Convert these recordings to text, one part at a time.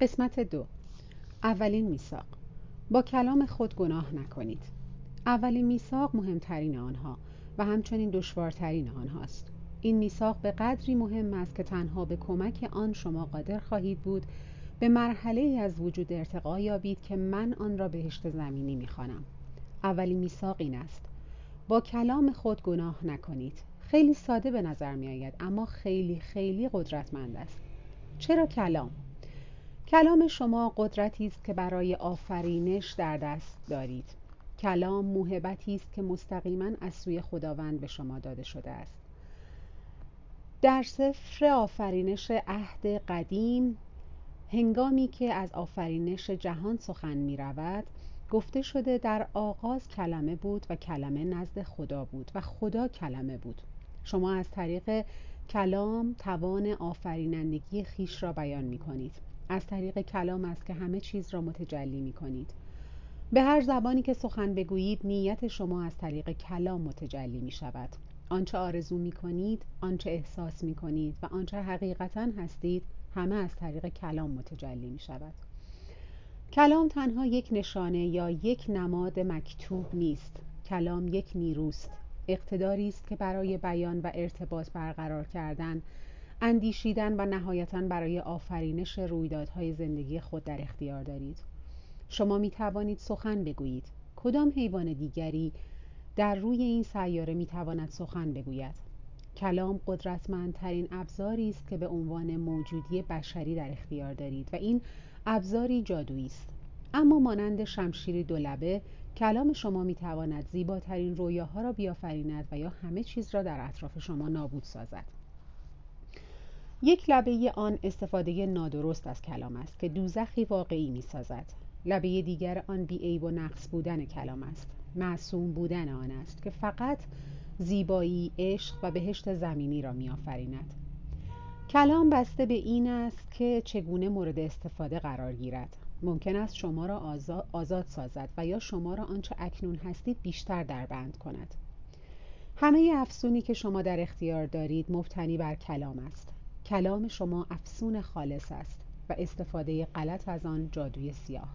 قسمت دو. اولین میثاق. با کلام خود گناه نکنید. اولین میثاق مهمترین آنها و همچنین دشوارترین آنهاست. این میثاق به قدری مهم است که تنها به کمک آن شما قادر خواهید بود به مرحله ای از وجود ارتقا یابید که من آن را بهشت زمینی می‌خوانم. اولین میثاق این است. با کلام خود گناه نکنید. خیلی ساده به نظر می آید اما خیلی خیلی قدرتمند است. چرا کلام؟ کلام شما قدرتی است که برای آفرینش در دست دارید. کلام موهبتی است که مستقیما از سوی خداوند به شما داده شده است. در سفر آفرینش عهد قدیم هنگامی که از آفرینش جهان سخن می رود گفته شده در آغاز کلمه بود و کلمه نزد خدا بود و خدا کلمه بود. شما از طریق کلام توان آفرینندگی خیش را بیان می کنید. از طریق کلام است که همه چیز را متجلی می کنید به هر زبانی که سخن بگویید نیت شما از طریق کلام متجلی می شود آنچه آرزو می کنید آنچه احساس می کنید و آنچه حقیقتا هستید همه از طریق کلام متجلی می شود کلام تنها یک نشانه یا یک نماد مکتوب نیست. کلام یک نیروست. اقتداری است که برای بیان و ارتباط برقرار کردن اندیشیدن و نهایتا برای آفرینش رویدادهای زندگی خود در اختیار دارید. شما می توانید سخن بگویید. کدام حیوان دیگری در روی این سیاره می تواند سخن بگوید؟ کلام قدرتمندترین ابزاری است که به عنوان موجودی بشری در اختیار دارید و این ابزاری جادویی است. اما مانند شمشیری دولبه کلام شما می تواند زیباترین رویاها را بیافریند و یا همه چیز را در اطراف شما نابود سازد. یک لبه آن استفاده نادرست از کلام است که دوزخی واقعی می سازد لبه دیگر آن بیعیب و نقص بودن کلام است. معصوم بودن آن است که فقط زیبایی عشق و بهشت زمینی را می آفریند. کلام بسته به این است که چگونه مورد استفاده قرار گیرد. ممکن است شما را آزاد سازد و یا شما را آنچه اکنون هستید بیشتر در بند کند. همه افسونی که شما در اختیار دارید مبتنی بر کلام است. کلام شما افسون خالص است و استفاده غلط از آن جادوی سیاه.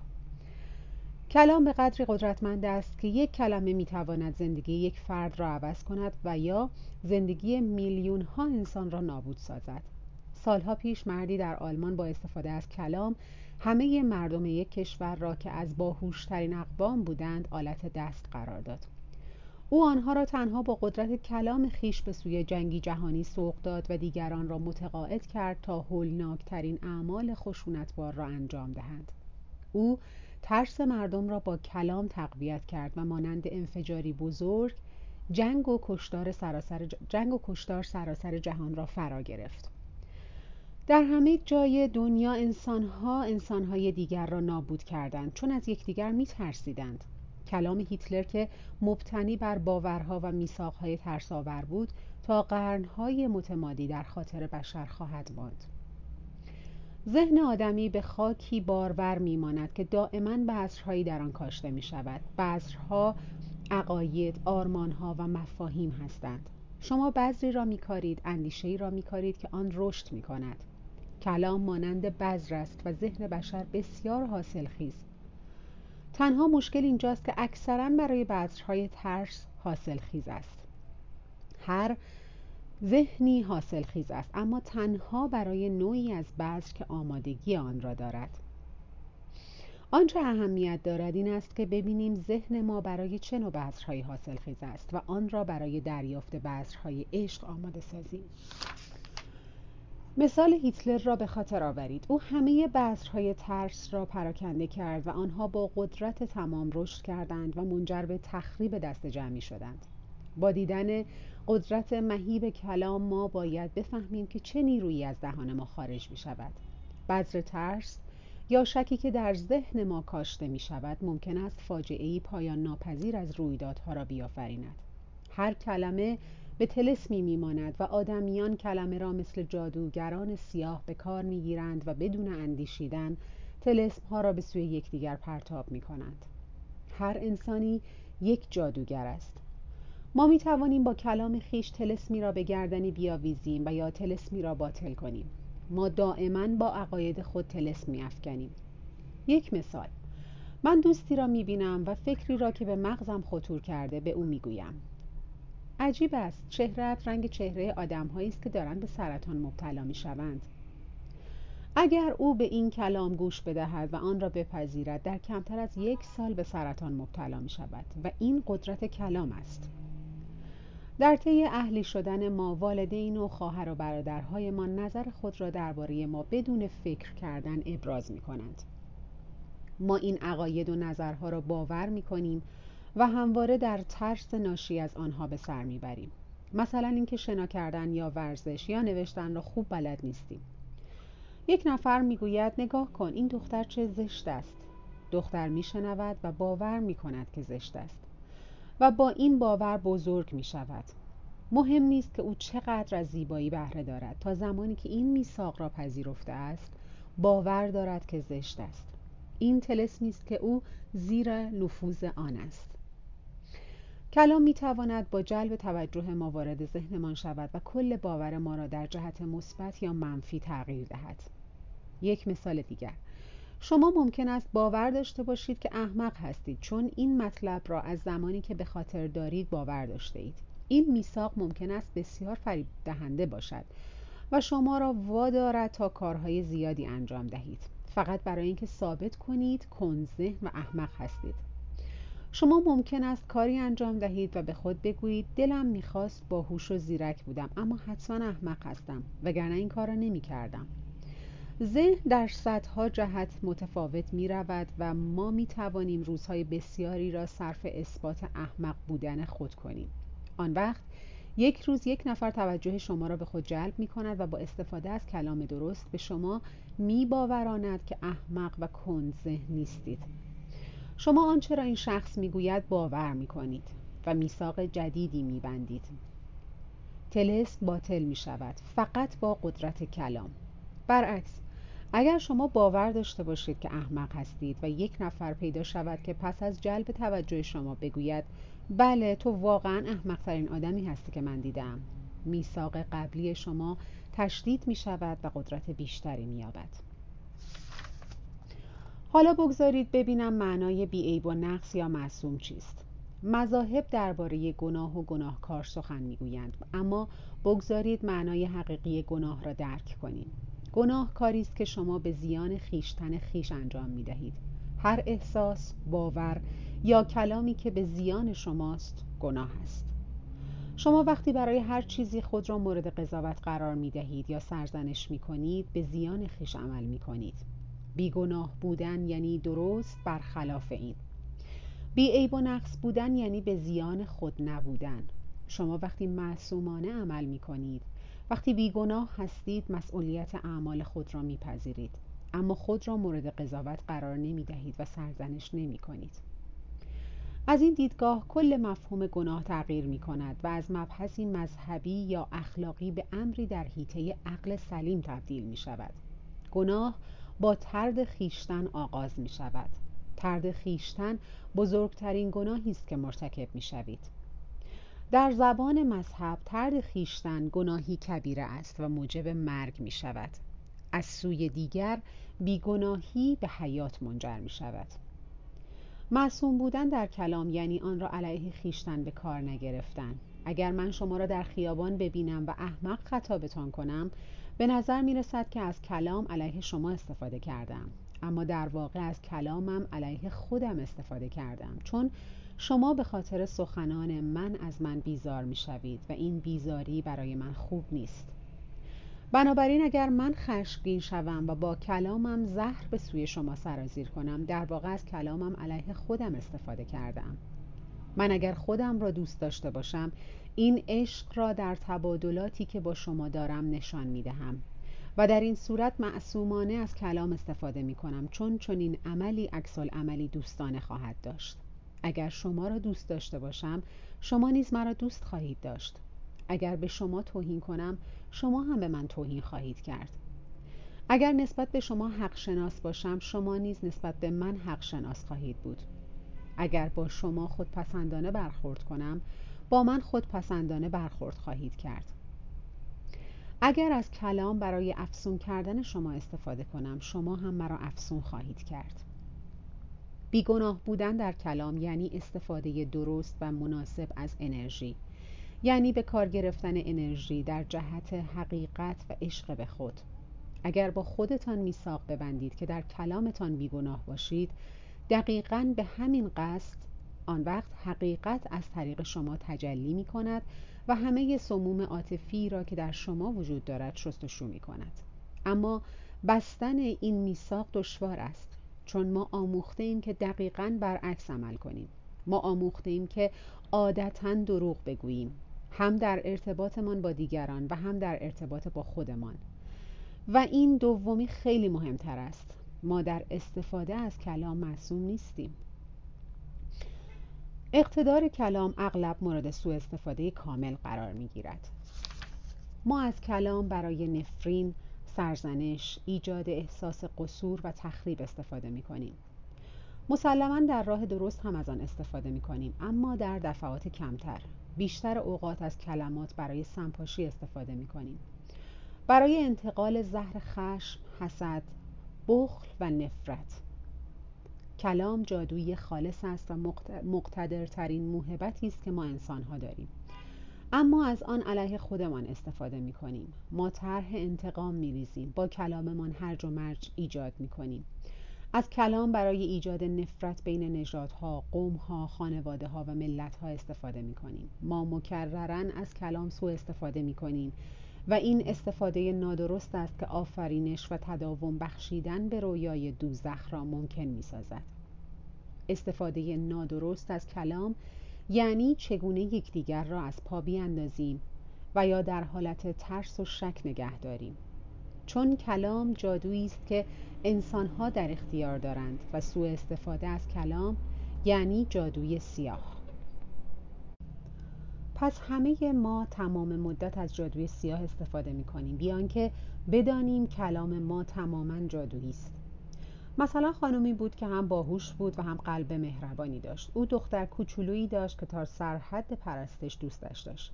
کلام به قدری قدرتمند است که یک کلمه می‌تواند زندگی یک فرد را عوض کند و یا زندگی میلیون ها انسان را نابود سازد. سالها پیش مردی در آلمان با استفاده از کلام همه مردم یک کشور را که از باهوشترین اقوام بودند آلت دست قرار داد. او آنها را تنها با قدرت کلام خیش به سوی جنگی جهانی سوق داد و دیگران را متقاعد کرد تا هولناکترین اعمال خشونتبار را انجام دهند. او ترس مردم را با کلام تقویت کرد و مانند انفجاری بزرگ جنگ و کشتار سراسر, جنگ و کشتار سراسر جهان را فرا گرفت. در همه جای دنیا انسانها انسانهای دیگر را نابود کردند چون از یکدیگر میترسیدند. کلام هیتلر که مبتنی بر باورها و میثاقهای ترساور بود تا قرنهای متمادی در خاطر بشر خواهد ماند. ذهن آدمی به خاکی بارور میماند که دائما بذرهایی در آن کاشته می شود بذرها عقاید آرمانها و مفاهیم هستند. شما بذری را میکارید اندیشه را میکارید که آن رشد می کند کلام مانند بذر است و ذهن بشر بسیار حاصل خیز تنها مشکل اینجاست که اکثرا برای بذرهای ترس حاصل خیز است. هر ذهنی حاصل خیز است اما تنها برای نوعی از بذر که آمادگی آن را دارد. آنچه اهمیت دارد این است که ببینیم ذهن ما برای چه نوع بذرهایی حاصل خیز است و آن را برای دریافت بذرهای عشق آماده سازیم. مثال هیتلر را به خاطر آورید. او همه بذرهای ترس را پراکنده کرد و آنها با قدرت تمام رشد کردند و منجر به تخریب دست جمعی شدند. با دیدن قدرت مهیب کلام ما باید بفهمیم که چه نیرویی از دهان ما خارج می شود بذر ترس یا شکی که در ذهن ما کاشته می شود ممکن است فاجعه ای پایان ناپذیر از رویدادها را بیافریند. هر کلمه به تلسمی میماند و آدمیان کلمه را مثل جادوگران سیاه به کار می‌گیرند و بدون اندیشیدن تلسم ها را به سوی یکدیگر پرتاب می کنند. هر انسانی یک جادوگر است. ما می توانیم با کلام خیش تلسمی را به گردنی بیاویزیم و یا تلسمی را باطل کنیم. ما دائما با عقاید خود تلس میافکنیم یک مثال. من دوستی را می‌بینم و فکری را که به مغزم خطور کرده به او می‌گویم. عجیب است. چهرت رنگ چهره آدم است که دارند به سرطان مبتلا می‌شوند. اگر او به این کلام گوش بدهد و آن را بپذیرد در کمتر از یک سال به سرطان مبتلا می شود و این قدرت کلام است. در طی اهلی شدن ما والدین و خواهر و ما نظر خود را درباره ما بدون فکر کردن ابراز می کنند ما این عقاید و نظرها را باور می کنیم و همواره در ترس ناشی از آنها به سر می‌بریم. مثلا اینکه شنا کردن یا ورزش یا نوشتن را خوب بلد نیستیم. یک نفر می‌گوید نگاه کن این دختر چه زشت است. دختر میشنود و باور می کند که زشت است و با این باور بزرگ می شود مهم نیست که او چقدر از زیبایی بهره دارد. تا زمانی که این میثاق را پذیرفته است باور دارد که زشت است. این تلسمی است که او زیر نفوذ آن است. کلام می تواند با جلب توجه ما وارد ذهنمان شود و کل باور ما را در جهت مثبت یا منفی تغییر دهد. یک مثال دیگر. شما ممکن است باور داشته باشید که احمق هستید چون این مطلب را از زمانی که به خاطر دارید باور داشته اید. این میثاق ممکن است بسیار فریب دهنده باشد و شما را وادارد تا کارهای زیادی انجام دهید. فقط برای اینکه ثابت کنید کنزه و احمق هستید. شما ممکن است کاری انجام دهید و به خود بگویید دلم می‌خواست باهوش و زیرک بودم اما حتما احمق هستم وگرنه این کار را نمی کردم ذهن در صدها جهت متفاوت می رود و ما می توانیم روزهای بسیاری را صرف اثبات احمق بودن خود کنیم. آن وقت یک روز یک نفر توجه شما را به خود جلب می کند و با استفاده از کلام درست به شما می باوراند که احمق و کند نیستید. شما آنچه را این شخص می‌گوید باور می‌کنید و میثاق جدیدی میبندید. تلس باطل می شود فقط با قدرت کلام. برعکس اگر شما باور داشته باشید که احمق هستید و یک نفر پیدا شود که پس از جلب توجه شما بگوید بله تو واقعا احمقترین آدمی هستی که من دیدم. میثاق قبلی شما تشدید می شود و قدرت بیشتری می یابد. حالا بگذارید ببینم معنای بیعیب و نقص یا معصوم چیست. مذاهب درباره گناه و گناهکار سخن می‌گویند اما بگذارید معنای حقیقی گناه را درک کنیم. گناه کاری است که شما به زیان خیشتن خیش انجام می دهید هر احساس، باور یا کلامی که به زیان شماست گناه است. شما وقتی برای هر چیزی خود را مورد قضاوت قرار می دهید یا سرزنش می کنید به زیان خیش عمل می کنید بیگناه بودن یعنی درست برخلاف این. بیعیب و نقص بودن یعنی به زیان خود نبودن. شما وقتی معصومانه عمل می کنید وقتی بیگناه هستید مسئولیت اعمال خود را میپذیرید. اما خود را مورد قضاوت قرار نمی دهید و سرزنش نمی کنید از این دیدگاه کل مفهوم گناه تغییر می کند و از مبحثی مذهبی یا اخلاقی به امری در حیطه عقل سلیم تبدیل می شود گناه با ترد خیشتن آغاز می شود ترد خیشتن بزرگترین گناهی است که مرتکب می شوید در زبان مذهب ترد خیشتن گناهی کبیره است و موجب مرگ می شود از سوی دیگر بیگناهی به حیات منجر می شود معصوم بودن در کلام یعنی آن را علیه خیشتن به کار نگرفتن. اگر من شما را در خیابان ببینم و احمق خطابتان کنم به نظر می رسد که از کلام علیه شما استفاده کردم. اما در واقع از کلامم علیه خودم استفاده کردم. چون شما به خاطر سخنان من از من بیزار می شوید و این بیزاری برای من خوب نیست. بنابراین اگر من خشمگین شوم و با کلامم زهر به سوی شما سرازیر کنم در واقع از کلامم علیه خودم استفاده کردم. من اگر خودم را دوست داشته باشم این عشق را در تبادلاتی که با شما دارم نشان می دهم و در این صورت معصومانه از کلام استفاده می کنم چون چنین عملی عکس عملی دوستانه خواهد داشت. اگر شما را دوست داشته باشم شما نیز مرا دوست خواهید داشت. اگر به شما توهین کنم شما هم به من توهین خواهید کرد. اگر نسبت به شما حق شناس باشم شما نیز نسبت به من حق شناس خواهید بود. اگر با شما خودپسندانه برخورد کنم با من خودپسندانه برخورد خواهید کرد. اگر از کلام برای افسون کردن شما استفاده کنم شما هم مرا افسون خواهید کرد. بیگناه بودن در کلام یعنی استفاده درست و مناسب از انرژی یعنی به کار گرفتن انرژی در جهت حقیقت و عشق به خود. اگر با خودتان میثاق ببندید که در کلامتان بیگناه باشید دقیقا به همین قصد آن وقت حقیقت از طریق شما تجلی می کند و همه سموم عاطفی را که در شما وجود دارد شستشو می کند. اما بستن این میثاق دشوار است چون ما آموخته ایم که دقیقا برعکس عمل کنیم. ما آموخته ایم که عادتا دروغ بگوییم هم در ارتباطمان با دیگران و هم در ارتباط با خودمان. و این دومی خیلی مهمتر است. ما در استفاده از کلام معصوم نیستیم. اقتدار کلام اغلب مورد سوء استفاده کامل قرار می گیرد ما از کلام برای نفرین، سرزنش، ایجاد احساس قصور و تخریب استفاده می کنیم مسلما در راه درست هم از آن استفاده می کنیم اما در دفعات کمتر. بیشتر اوقات از کلمات برای سمپاشی استفاده می کنیم برای انتقال زهر خشم، حسد، بخل و نفرت. کلام جادویی خالص است و مقتدرترین موهبتی است که ما انسانها داریم. اما از آن علیه خودمان استفاده می کنیم ما طرح انتقام می ریزیم با کلاممان هرج و مرج ایجاد می کنیم از کلام برای ایجاد نفرت بین نژادها، قومها، خانواده ها و ملت ها استفاده می کنیم ما مکررن از کلام سوء استفاده می کنیم و این استفاده نادرست است که آفرینش و تداوم بخشیدن به رویای دوزخ را ممکن می سازد استفاده نادرست از کلام یعنی چگونه یکدیگر را از پا بیاندازیم و یا در حالت ترس و شک نگه داریم. چون کلام جادویی است که انسانها در اختیار دارند و سوء استفاده از کلام یعنی جادوی سیاه. پس همه ما تمام مدت از جادوی سیاه استفاده می کنیم بیان که بدانیم کلام ما تماما جادویی است. مثلا خانمی بود که هم باهوش بود و هم قلب مهربانی داشت. او دختر کوچولویی داشت که تا سرحد پرستش دوستش داشت.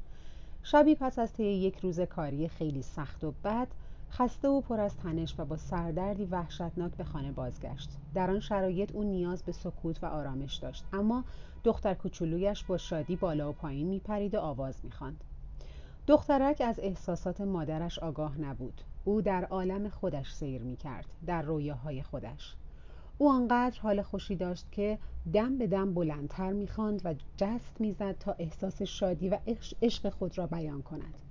شبی پس از طی یک روز کاری خیلی سخت و بد خسته و پر از تنش و با سردردی وحشتناک به خانه بازگشت. در آن شرایط او نیاز به سکوت و آرامش داشت اما دختر کوچولویش با شادی بالا و پایین میپرید و آواز می‌خواند. دخترک از احساسات مادرش آگاه نبود. او در عالم خودش سیر می‌کرد در رویاهای خودش. او آنقدر حال خوشی داشت که دم به دم بلندتر می‌خواند و جست می‌زد تا احساس شادی و عشق خود را بیان کند.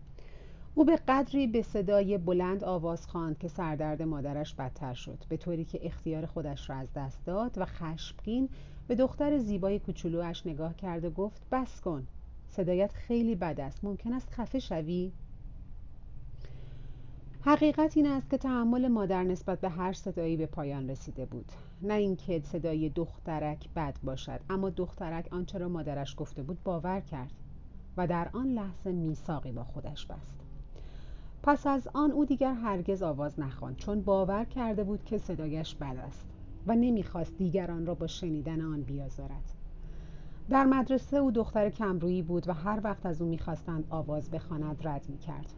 او به قدری به صدای بلند آواز خواند که سردرد مادرش بدتر شد به طوری که اختیار خودش را از دست داد و خشمگین به دختر زیبای کوچولوش نگاه کرد و گفت بس کن صدایت خیلی بد است ممکن است خفه شوی؟ حقیقت این است که تحمل مادر نسبت به هر صدایی به پایان رسیده بود. نه اینکه صدای دخترک بد باشد اما دخترک آنچه را مادرش گفته بود باور کرد و در آن لحظه میثاقی با خودش بست. پس از آن او دیگر هرگز آواز نخواند چون باور کرده بود که صدایش بد است و نمی‌خواست دیگران را با شنیدن آن بیازارد. در مدرسه او دختر کمرویی بود و هر وقت از او می‌خواستند آواز بخواند رد می‌کرد.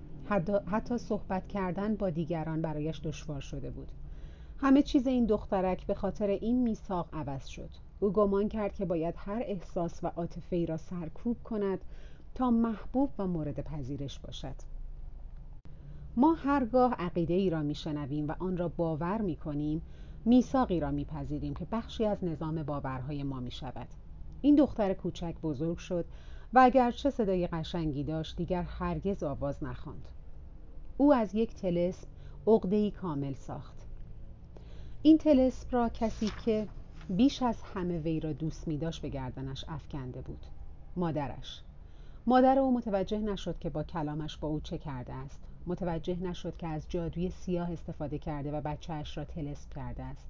حتی صحبت کردن با دیگران برایش دشوار شده بود. همه چیز این دخترک به خاطر این میثاق عوض شد. او گمان کرد که باید هر احساس و عاطفه را سرکوب کند تا محبوب و مورد پذیرش باشد. ما هرگاه عقیده ای را میشنویم و آن را باور می کنیم میثاقی را میپذیریم که بخشی از نظام باورهای ما می شود این دختر کوچک بزرگ شد و اگرچه صدای قشنگی داشت دیگر هرگز آواز نخواند. او از یک تلسم عقده‌ای کامل ساخت. این تلسم را کسی که بیش از همه وی را دوست می داشت به گردنش افکنده بود. مادرش. مادر او متوجه نشد که با کلامش با او چه کرده است. متوجه نشد که از جادوی سیاه استفاده کرده و بچهش را تلسم کرده است.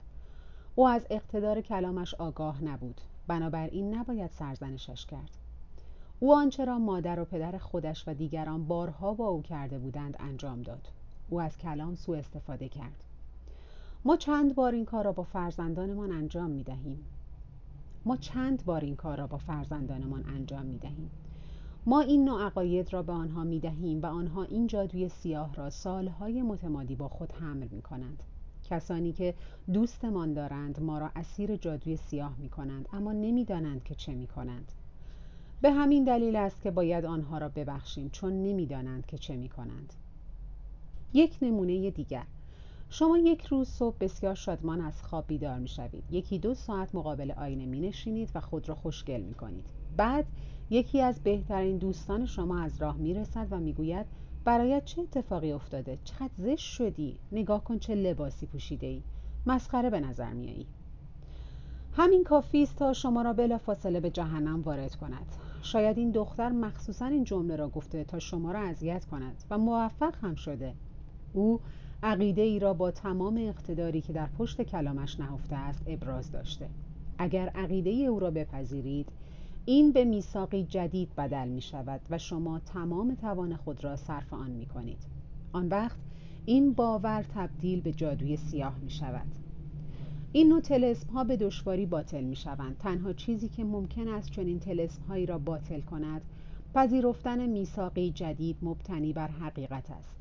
او از اقتدار کلامش آگاه نبود. بنابراین نباید سرزنشش کرد. او آنچه را مادر و پدر خودش و دیگران بارها با او کرده بودند انجام داد. او از کلام سوء استفاده کرد. ما چند بار این کار را با فرزندانمان انجام می دهیم ما چند بار این کار را با فرزندانمان انجام می دهیم ما این نوع عقاید را به آنها می دهیم و آنها این جادوی سیاه را سالهای متمادی با خود حمل می کنند کسانی که دوستمان دارند ما را اسیر جادوی سیاه می کنند اما نمی‌دانند که چه می کنند به همین دلیل است که باید آنها را ببخشیم چون نمی‌دانند که چه می کنند یک نمونه دیگر. شما یک روز صبح بسیار شادمان از خواب بیدار می شوید یکی دو ساعت مقابل آینه می نشینید و خود را خوشگل می کنید بعد یکی از بهترین دوستان شما از راه می رسد و می گوید برایت چه اتفاقی افتاده؟ چقدر زشت شدی؟ نگاه کن چه لباسی پوشیده ای؟ مسخره به نظر میایی همین کافی است تا شما را بلا فاصله به جهنم وارد کند شاید این دختر مخصوصا این جمله را گفته تا شما را اذیت کند و موفق هم شده او عقیده ای را با تمام اقتداری که در پشت کلامش نهفته است ابراز داشته اگر عقیده او را بپذیرید این به میثاقی جدید بدل می شود و شما تمام توان خود را صرف آن می کنید آن وقت این باور تبدیل به جادوی سیاه می شود این نوع تلسم ها به دشواری باطل می شوند تنها چیزی که ممکن است چنین تلسم هایی را باطل کند پذیرفتن میثاقی جدید مبتنی بر حقیقت است.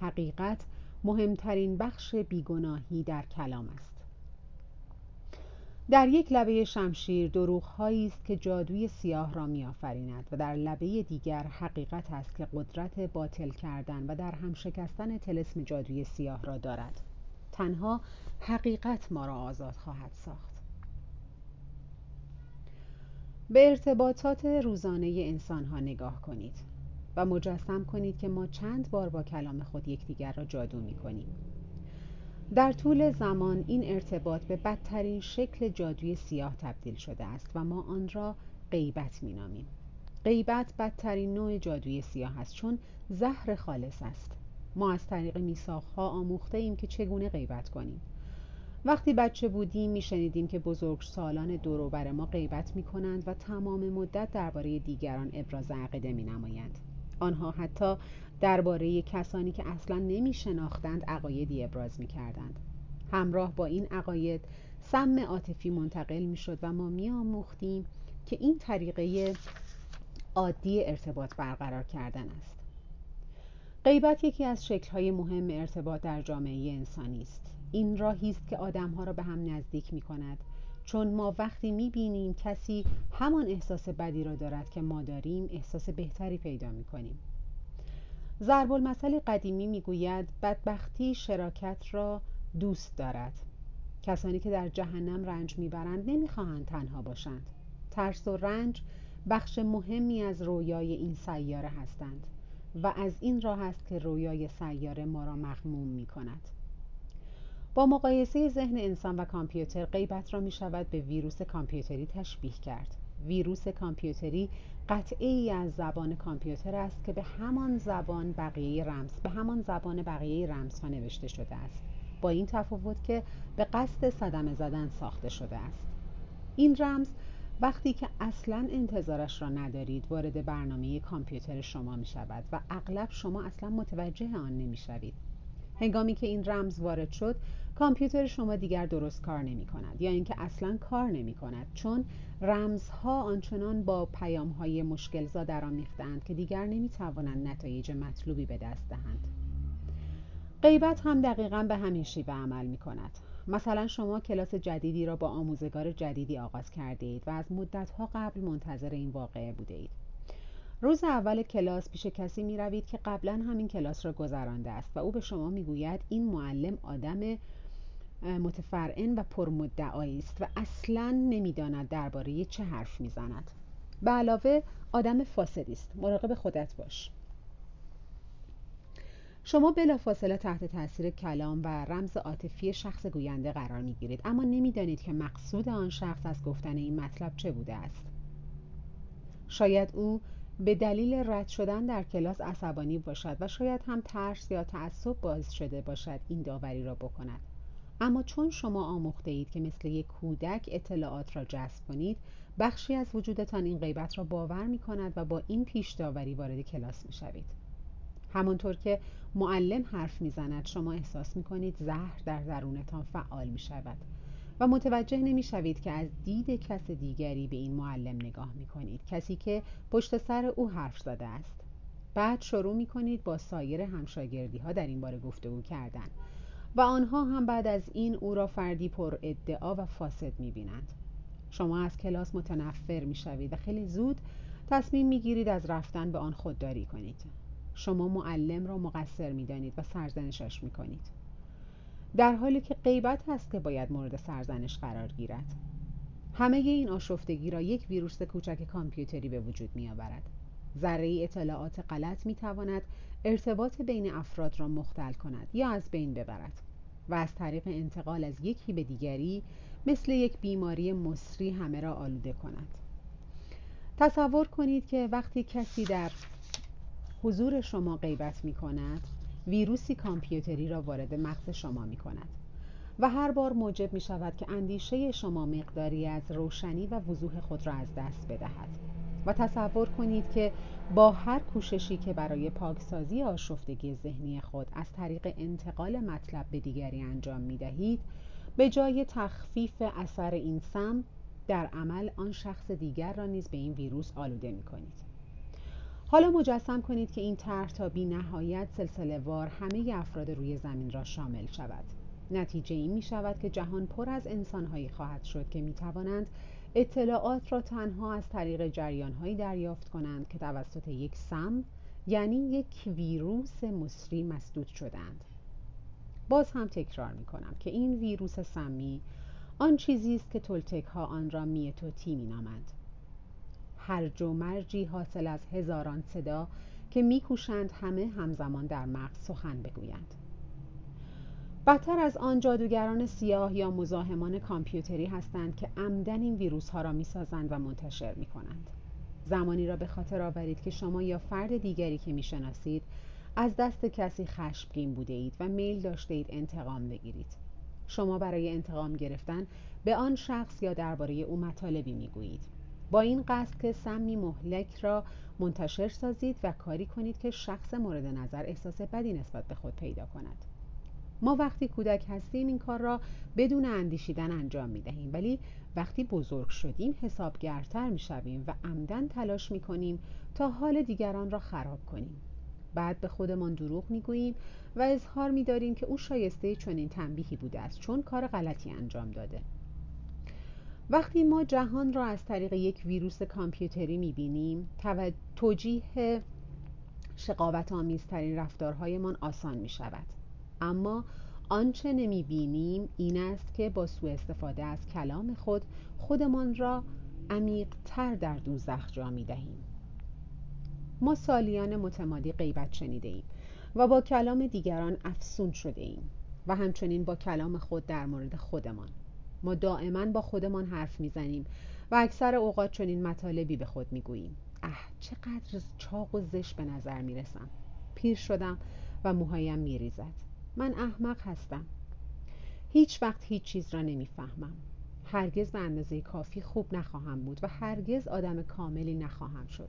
حقیقت مهمترین بخش بیگناهی در کلام است. در یک لبه شمشیر دروغ است که جادوی سیاه را میآفریند و در لبه دیگر حقیقت است که قدرت باطل کردن و در هم شکستن تلسم جادوی سیاه را دارد. تنها حقیقت ما را آزاد خواهد ساخت. به ارتباطات روزانه انسان ها نگاه کنید و مجسم کنید که ما چند بار با کلام خود یکدیگر را جادو می کنیم در طول زمان این ارتباط به بدترین شکل جادوی سیاه تبدیل شده است و ما آن را غیبت می نامیم غیبت بدترین نوع جادوی سیاه است چون زهر خالص است. ما از طریق میساخها آموخته ایم که چگونه غیبت کنیم. وقتی بچه بودیم میشنیدیم که بزرگ سالان دوروبر ما غیبت می کنند و تمام مدت درباره دیگران ابراز عقیده می نمایند آنها حتی درباره کسانی که اصلا نمی شناختند عقایدی ابراز می کردند. همراه با این عقاید سم عاطفی منتقل می شد و ما می آموختیم که این طریقه عادی ارتباط برقرار کردن است. غیبت یکی از شکل‌های مهم ارتباط در جامعه انسانی است. این راهی است که آدمها را به هم نزدیک می کند چون ما وقتی می بینیم کسی همان احساس بدی را دارد که ما داریم احساس بهتری پیدا می کنیم ضرب المثل قدیمی می‌گوید بدبختی شراکت را دوست دارد. کسانی که در جهنم رنج می‌برند نمی‌خواهند تنها باشند. ترس و رنج بخش مهمی از رویای این سیاره هستند و از این راه است که رویای سیاره ما را مغموم می کند با مقایسه ذهن انسان و کامپیوتر غیبت را می شود به ویروس کامپیوتری تشبیه کرد. ویروس کامپیوتری قطعه ای از زبان کامپیوتر است که به همان زبان بقیه رمز به همان زبان بقیه رمز ها نوشته شده است. با این تفاوت که به قصد صدمه زدن ساخته شده است. این رمز وقتی که اصلا انتظارش را ندارید وارد برنامه کامپیوتر شما می شود و اغلب شما اصلا متوجه آن نمی شوید. هنگامی که این رمز وارد شد کامپیوتر شما دیگر درست کار نمی کند یا اینکه اصلا کار نمی کند. چون رمزها آنچنان با پیام های مشکلزا درآمیختند که دیگر نمی توانند نتایج مطلوبی به دست دهند. غیبت هم دقیقا به همین شیوه عمل می کند. مثلا شما کلاس جدیدی را با آموزگار جدیدی آغاز کرده اید و از مدتها قبل منتظر این واقعه بوده اید روز اول کلاس پیش کسی می روید که قبلا همین کلاس را گذرانده است و او به شما می گوید این معلم آدم متفرعن و پرمدعایی است و اصلا نمی‌داند درباره چه حرف می‌زند. به علاوه آدم فاسدی است. مراقب خودت باش. شما بلافاصله تحت تاثیر کلام و رمز عاطفی شخص گوینده قرار می‌گیرید. اما نمی‌دانید که مقصود آن شخص از گفتن این مطلب چه بوده است. شاید او به دلیل رد شدن در کلاس عصبانی باشد و شاید هم ترس یا تعصب باعث شده باشد این داوری را بکند. اما چون شما آموخته اید که مثل یک کودک اطلاعات را جذب کنید بخشی از وجودتان این غیبت را باور می کند و با این پیش داوری وارد کلاس می شوید همانطور که معلم حرف می‌زند شما احساس می کنید زهر در درونتان فعال می شود و متوجه نمی شوید که از دید کس دیگری به این معلم نگاه می کنید کسی که پشت سر او حرف زده است. بعد شروع می کنید با سایر همشاگردی ها در این باره گفتگو کردن. و آنها هم بعد از این او را فردی پر ادعا و فاسد می بینند شما از کلاس متنفر می شوید و خیلی زود تصمیم می گیرید از رفتن به آن خودداری کنید. شما معلم را مقصر می دانید و سرزنشش می کنید در حالی که غیبت هست که باید مورد سرزنش قرار گیرد. همه این آشفتگی را یک ویروس کوچک کامپیوتری به وجود می آورد ذره اطلاعات غلط می تواند ارتباط بین افراد را مختل کند یا از بین ببرد. و از طریق انتقال از یکی به دیگری مثل یک بیماری مصری همه را آلوده کند. تصور کنید که وقتی کسی در حضور شما غیبت می کند ویروسی کامپیوتری را وارد مغز شما می کند و هر بار موجب می شود که اندیشه شما مقداری از روشنی و وضوح خود را از دست بدهد. و تصور کنید که با هر کوششی که برای پاکسازی آشفتگی ذهنی خود از طریق انتقال مطلب به دیگری انجام می دهید به جای تخفیف اثر این سم در عمل آن شخص دیگر را نیز به این ویروس آلوده می کنید. حالا مجسم کنید که این طرح تا بی نهایت سلسله وار همه افراد روی زمین را شامل شود. نتیجه این می شود که جهان پر از انسانهایی خواهد شد که می توانند اطلاعات را تنها از طریق جریانهایی دریافت کنند که توسط یک سم یعنی یک ویروس مصری مسدود شدند. باز هم تکرار می کنم که این ویروس سمی آن چیزی است که تولتک ها آن را میتوتی می نامند. هرج و مرجی حاصل از هزاران صدا که میکوشند همه همزمان در مغز سخن بگویند. بدتر از آن جادوگران سیاه یا مزاحمان کامپیوتری هستند که عمدن این ویروس ها را می‌سازند و منتشر می کنند. زمانی را به خاطر آورید که شما یا فرد دیگری که می‌شناسید از دست کسی خشمگین بوده اید و میل داشته اید انتقام بگیرید. شما برای انتقام گرفتن به آن شخص یا درباره او مطالبی می‌گویید. با این قصد که سمی مهلک را منتشر سازید و کاری کنید که شخص مورد نظر احساس بدی نسبت به خود پیدا کند. ما وقتی کودک هستیم این کار را بدون اندیشیدن انجام می دهیم ولی وقتی بزرگ شدیم حسابگرتر می شویم و عمدن تلاش می کنیم تا حال دیگران را خراب کنیم. بعد به خودمان دروغ می گوییم و اظهار می داریم که او شایسته چنین تنبیهی بوده است چون کار غلطی انجام داده. وقتی ما جهان را از طریق یک ویروس کامپیوتری می بینیم توجیه شقاوت آمیزترین رفتارهایمان آسان می شود اما آنچه نمی بینیم این است که با سوء استفاده از کلام خود خودمان را عمیقتر در دوزخ جا می دهیم ما سالیان متمادی غیبت شنیده ایم و با کلام دیگران افسون شده ایم و همچنین با کلام خود در مورد خودمان. ما دائما با خودمان حرف می‌زنیم و اکثر اوقات چنین مطالبی به خود می‌گوییم. اه چقدر چاق و زش به نظر می‌رسم. پیر شدم و موهایم میریزد. من احمق هستم. هیچ وقت هیچ چیز را نمی‌فهمم. هرگز به اندازه کافی خوب نخواهم بود و هرگز آدم کاملی نخواهم شد.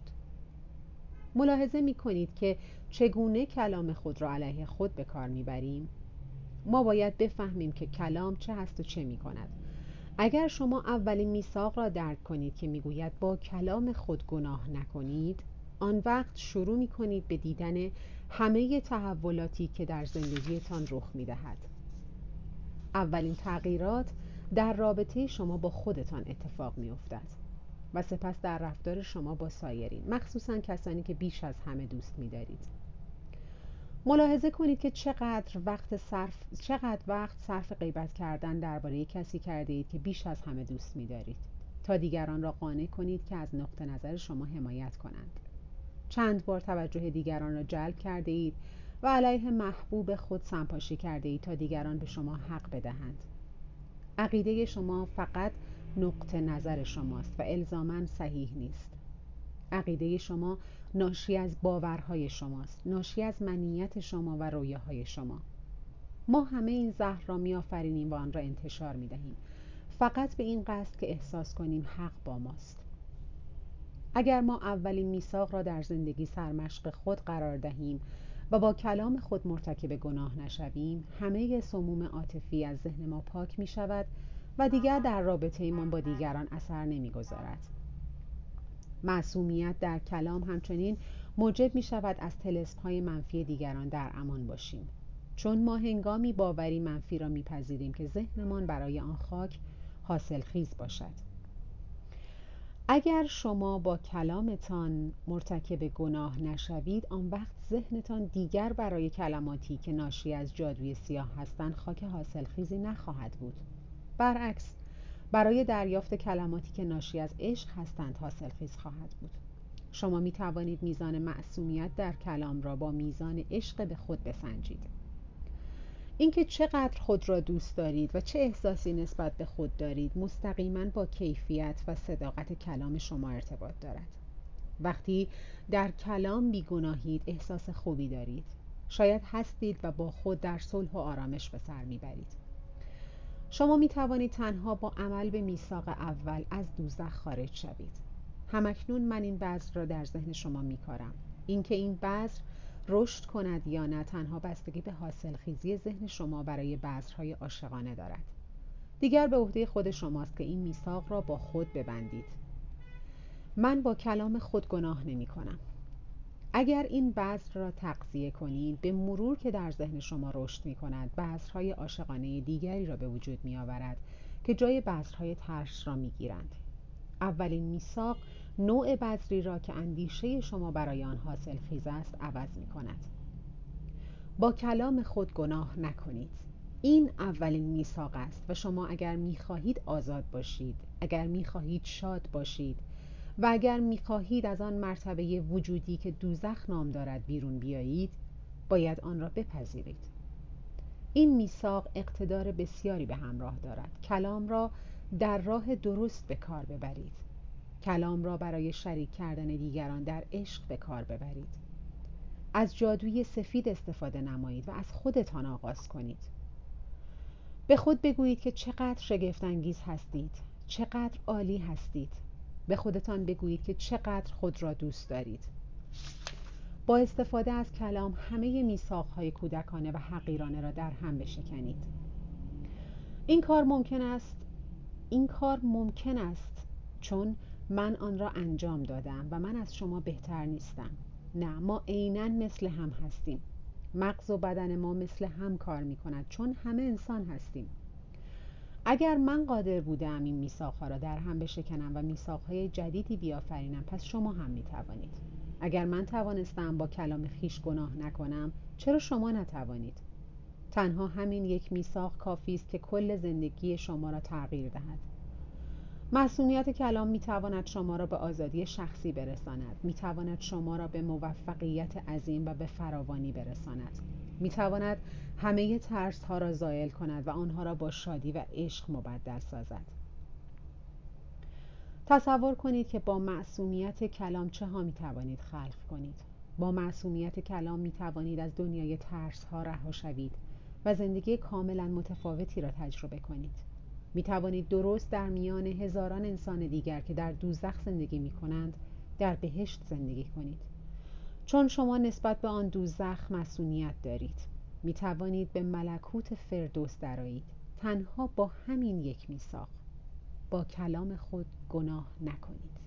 ملاحظه می کنید که چگونه کلام خود را علیه خود به کار می‌بریم؟ ما باید بفهمیم که کلام چه هست و چه می کند اگر شما اولین میثاق را درک کنید که می‌گوید با کلام خود گناه نکنید آن وقت شروع می کنید به دیدن همه تحولاتی که در زندگیتان رخ می دهد. اولین تغییرات در رابطه شما با خودتان اتفاق می افتد و سپس در رفتار شما با سایرین مخصوصا کسانی که بیش از همه دوست می دارید. ملاحظه کنید که چقدر وقت صرف چقدر وقت صرف غیبت کردن درباره کسی کرده اید که بیش از همه دوست می دارید تا دیگران را قانع کنید که از نقطه نظر شما حمایت کنند چند بار توجه دیگران را جلب کرده اید و علیه محبوب خود سنپاشی کرده اید تا دیگران به شما حق بدهند. عقیده شما فقط نقطه نظر شماست و الزاما صحیح نیست. عقیده شما ناشی از باورهای شماست ناشی از منیت شما و رویاهای شما. ما همه این زهر را میآفرینیم و آن را انتشار می دهیم فقط به این قصد که احساس کنیم حق با ماست. اگر ما اولین میثاق را در زندگی سرمشق خود قرار دهیم و با کلام خود مرتکب گناه نشویم همه سموم عاطفی از ذهن ما پاک می شود و دیگر در رابطه ایمان با دیگران اثر نمی‌گذارد. معصومیت در کلام همچنین موجب می شود از تلسم های منفی دیگران در امان باشیم. چون ما هنگامی باوری منفی را میپذیریم که ذهنمان برای آن خاک حاصل خیز باشد. اگر شما با کلامتان مرتکب گناه نشوید آن وقت ذهنتان دیگر برای کلماتی که ناشی از جادوی سیاه هستند خاک حاصل خیزی نخواهد بود. برعکس برای دریافت کلماتی که ناشی از عشق هستند حاصل خیز خواهد بود. شما می توانید میزان معصومیت در کلام را با میزان عشق به خود بسنجید. اینکه چقدر خود را دوست دارید و چه احساسی نسبت به خود دارید مستقیما با کیفیت و صداقت کلام شما ارتباط دارد. وقتی در کلام بیگناهید احساس خوبی دارید. شاید هستید و با خود در صلح و آرامش به سر می‌برید. شما می توانید تنها با عمل به میثاق اول از دوزخ خارج شوید. همکنون من این بذر را در ذهن شما میکارم. اینکه این بذر رشد کند یا نه تنها بستگی به حاصل خیزی ذهن شما برای بذرهای عاشقانه دارد. دیگر به عهده خود شماست که این میثاق را با خود ببندید. من با کلام خود گناه نمی کنم. اگر این بذر را تقضیه کنید به مرور که در ذهن شما رشد می کند بذرهای عاشقانه دیگری را به وجود می آورد که جای بذرهای ترش را می گیرند. اولین میثاق نوع بذری را که اندیشه شما برای آن حاصل خیز است عوض می کند با کلام خود گناه نکنید. این اولین میثاق است و شما اگر می‌خواهید آزاد باشید اگر می‌خواهید شاد باشید و اگر می‌خواهید از آن مرتبه وجودی که دوزخ نام دارد بیرون بیایید باید آن را بپذیرید. این میثاق اقتدار بسیاری به همراه دارد. کلام را در راه درست به کار ببرید. کلام را برای شریک کردن دیگران در عشق به کار ببرید. از جادوی سفید استفاده نمایید و از خودتان آغاز کنید. به خود بگویید که چقدر شگفتانگیز هستید چقدر عالی هستید. به خودتان بگویید که چقدر خود را دوست دارید. با استفاده از کلام همه میثاقهای کودکانه و حقیرانه را در هم بشکنید. این کار ممکن است این کار ممکن است چون من آن را انجام دادم و من از شما بهتر نیستم. نه ما عینا مثل هم هستیم. مغز و بدن ما مثل هم کار می کند چون همه انسان هستیم. اگر من قادر بودم این میثاقها را در هم بشکنم و میثاقهای جدیدی بیافرینم پس شما هم می توانید. اگر من توانستم با کلام خیش گناه نکنم چرا شما نتوانید؟ تنها همین یک میثاق کافی است که کل زندگی شما را تغییر دهد. معصومیت کلام می تواند شما را به آزادی شخصی برساند. می تواند شما را به موفقیت عظیم و به فراوانی برساند. می تواند همه ترس ها را زائل کند و آنها را با شادی و عشق مبدل سازد. تصور کنید که با معصومیت کلام چه ها می توانید خلق کنید؟ با معصومیت کلام می توانید از دنیای ترس ها رها شوید. و زندگی کاملا متفاوتی را تجربه کنید. می توانید درست در میان هزاران انسان دیگر که در دوزخ زندگی می کنند در بهشت زندگی کنید. چون شما نسبت به آن دوزخ مسئولیت دارید می توانید به ملکوت فردوس درایید تنها با همین یک میثاق. با کلام خود گناه نکنید.